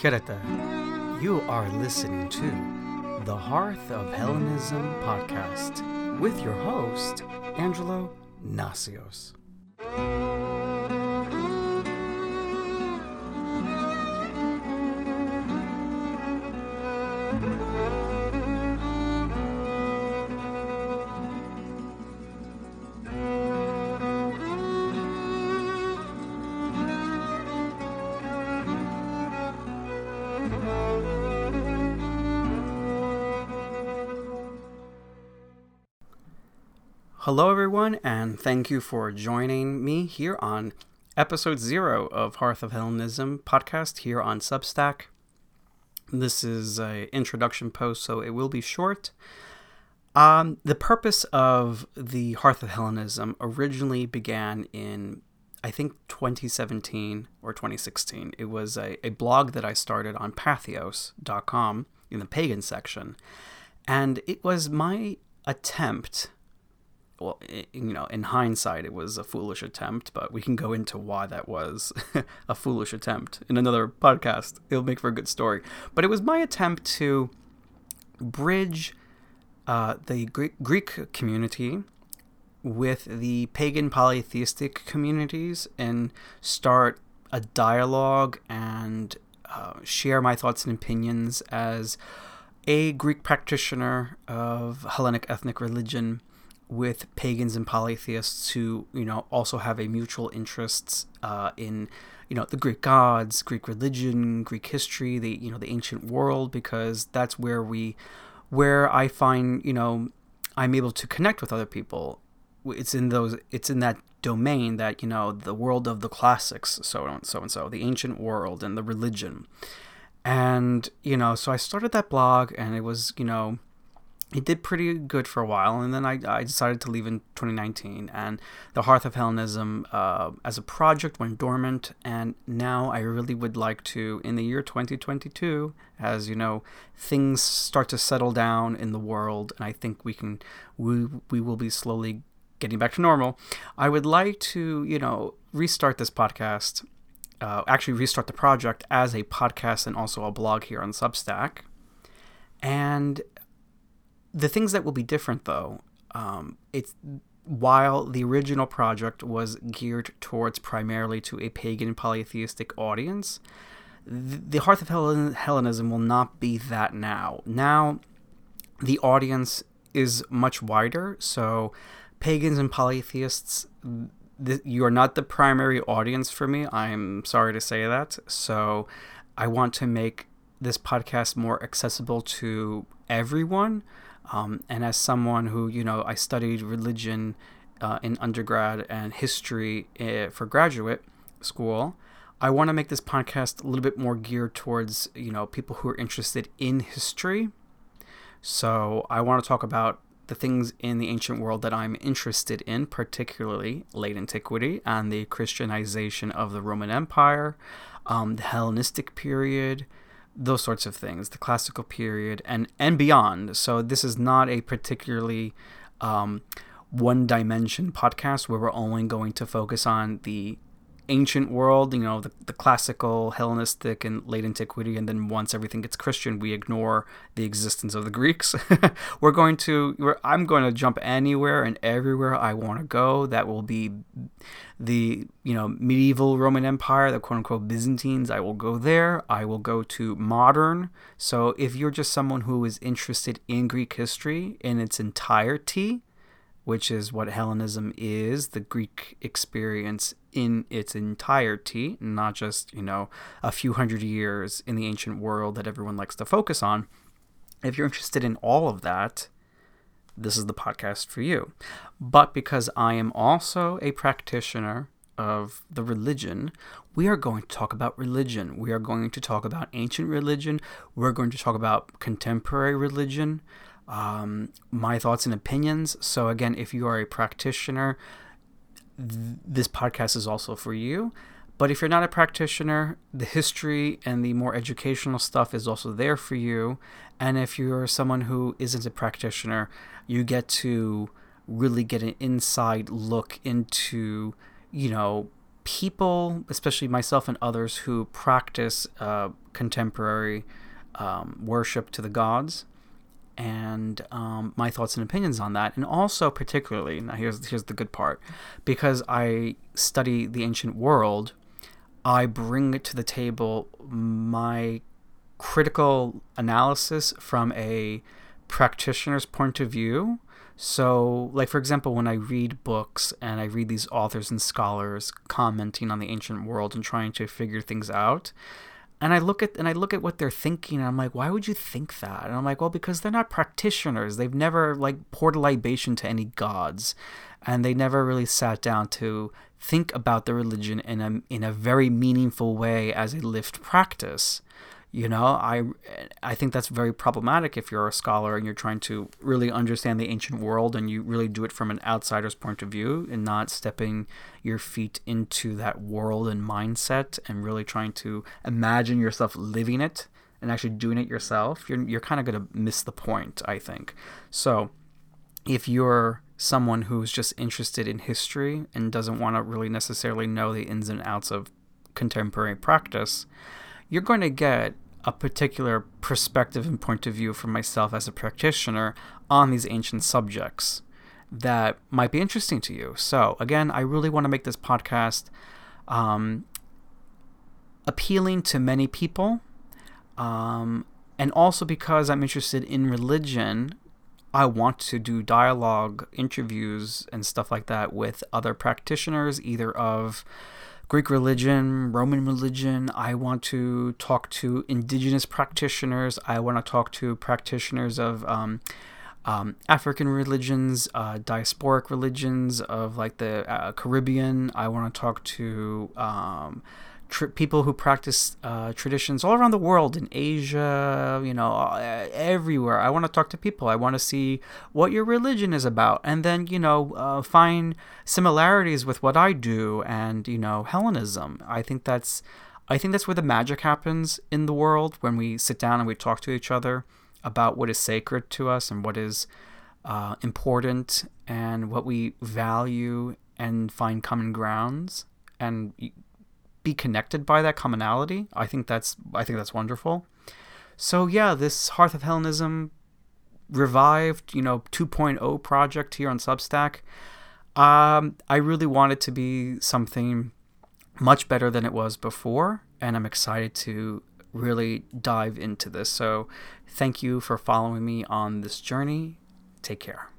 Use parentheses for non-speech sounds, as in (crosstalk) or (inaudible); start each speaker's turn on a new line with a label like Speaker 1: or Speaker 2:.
Speaker 1: Hierete. You are listening to the Hearth of Hellenism podcast with your host, Angelo Nasios. Hello, everyone, and thank you for joining me here on episode zero of Hearth of Hellenism podcast here on Substack. This is an introduction post, so it will be short. Um, the purpose of the Hearth of Hellenism originally began in, I think, 2017 or 2016. It was a, a blog that I started on patheos.com in the pagan section. And it was my attempt well, you know, in hindsight, it was a foolish attempt, but we can go into why that was (laughs) a foolish attempt in another podcast. It'll make for a good story. But it was my attempt to bridge uh, the Greek, Greek community with the pagan polytheistic communities and start a dialogue and uh, share my thoughts and opinions as a Greek practitioner of Hellenic ethnic religion with pagans and polytheists who you know also have a mutual interests uh, in you know the Greek gods, Greek religion, Greek history, the you know the ancient world, because that's where we where I find you know I'm able to connect with other people. It's in those it's in that domain that you know the world of the classics, so and so and so, the ancient world and the religion, and you know so I started that blog and it was you know it did pretty good for a while, and then I, I decided to leave in 2019. And the Hearth of Hellenism, uh, as a project, went dormant. And now I really would like to, in the year 2022, as you know, things start to settle down in the world, and I think we can, we, we will be slowly getting back to normal. I would like to, you know, restart this podcast. Uh, actually, restart the project as a podcast and also a blog here on Substack. And the things that will be different, though, um, it's while the original project was geared towards primarily to a pagan polytheistic audience, the Hearth of Hellenism will not be that now. Now, the audience is much wider, so pagans and polytheists, th- you are not the primary audience for me. I'm sorry to say that. So, I want to make this podcast more accessible to everyone. Um, and as someone who, you know, I studied religion uh, in undergrad and history uh, for graduate school, I want to make this podcast a little bit more geared towards, you know, people who are interested in history. So I want to talk about the things in the ancient world that I'm interested in, particularly late antiquity and the Christianization of the Roman Empire, um, the Hellenistic period, those sorts of things, the classical period and and beyond. So this is not a particularly um, one dimension podcast where we're only going to focus on the ancient world, you know, the, the classical, Hellenistic, and late antiquity, and then once everything gets Christian, we ignore the existence of the Greeks. (laughs) we're going to, we're, I'm going to jump anywhere and everywhere I want to go. That will be the, you know, medieval Roman Empire, the quote unquote Byzantines. I will go there. I will go to modern. So if you're just someone who is interested in Greek history in its entirety, which is what Hellenism is, the Greek experience in its entirety, not just, you know, a few hundred years in the ancient world that everyone likes to focus on. If you're interested in all of that, this is the podcast for you. But because I am also a practitioner of the religion, we are going to talk about religion. We are going to talk about ancient religion. We're going to talk about contemporary religion um, my thoughts and opinions. So, again, if you are a practitioner, th- this podcast is also for you. But if you're not a practitioner, the history and the more educational stuff is also there for you. And if you're someone who isn't a practitioner, you get to really get an inside look into, you know, people, especially myself and others who practice uh, contemporary um, worship to the gods and um, my thoughts and opinions on that, and also particularly now here's here's the good part, because I study the ancient world, I bring to the table my critical analysis from a practitioner's point of view. So, like for example, when I read books and I read these authors and scholars commenting on the ancient world and trying to figure things out, and I look at and I look at what they're thinking, and I'm like, why would you think that? And I'm like, well, because they're not practitioners. They've never like poured a libation to any gods, and they never really sat down to think about the religion in a in a very meaningful way as a lived practice. You know, I I think that's very problematic if you're a scholar and you're trying to really understand the ancient world and you really do it from an outsider's point of view and not stepping your feet into that world and mindset and really trying to imagine yourself living it and actually doing it yourself. You're you're kind of going to miss the point, I think. So, if you're someone who's just interested in history and doesn't want to really necessarily know the ins and outs of contemporary practice, you're going to get a particular perspective and point of view from myself as a practitioner on these ancient subjects that might be interesting to you. So, again, I really want to make this podcast um, appealing to many people. Um, and also because I'm interested in religion, I want to do dialogue, interviews, and stuff like that with other practitioners, either of Greek religion, Roman religion. I want to talk to indigenous practitioners. I want to talk to practitioners of um, um, African religions, uh, diasporic religions of like the uh, Caribbean. I want to talk to um, tr- people who practice uh, traditions all around the world in Asia, you know, uh, everywhere. I want to talk to people. I want to see what your religion is about, and then you know, uh, find similarities with what I do and you know, Hellenism. I think that's, I think that's where the magic happens in the world when we sit down and we talk to each other about what is sacred to us and what is uh, important and what we value and find common grounds and be connected by that commonality. I think that's I think that's wonderful. So yeah, this Hearth of Hellenism revived, you know, 2.0 project here on Substack. Um, I really want it to be something much better than it was before, and I'm excited to really dive into this. So, thank you for following me on this journey. Take care.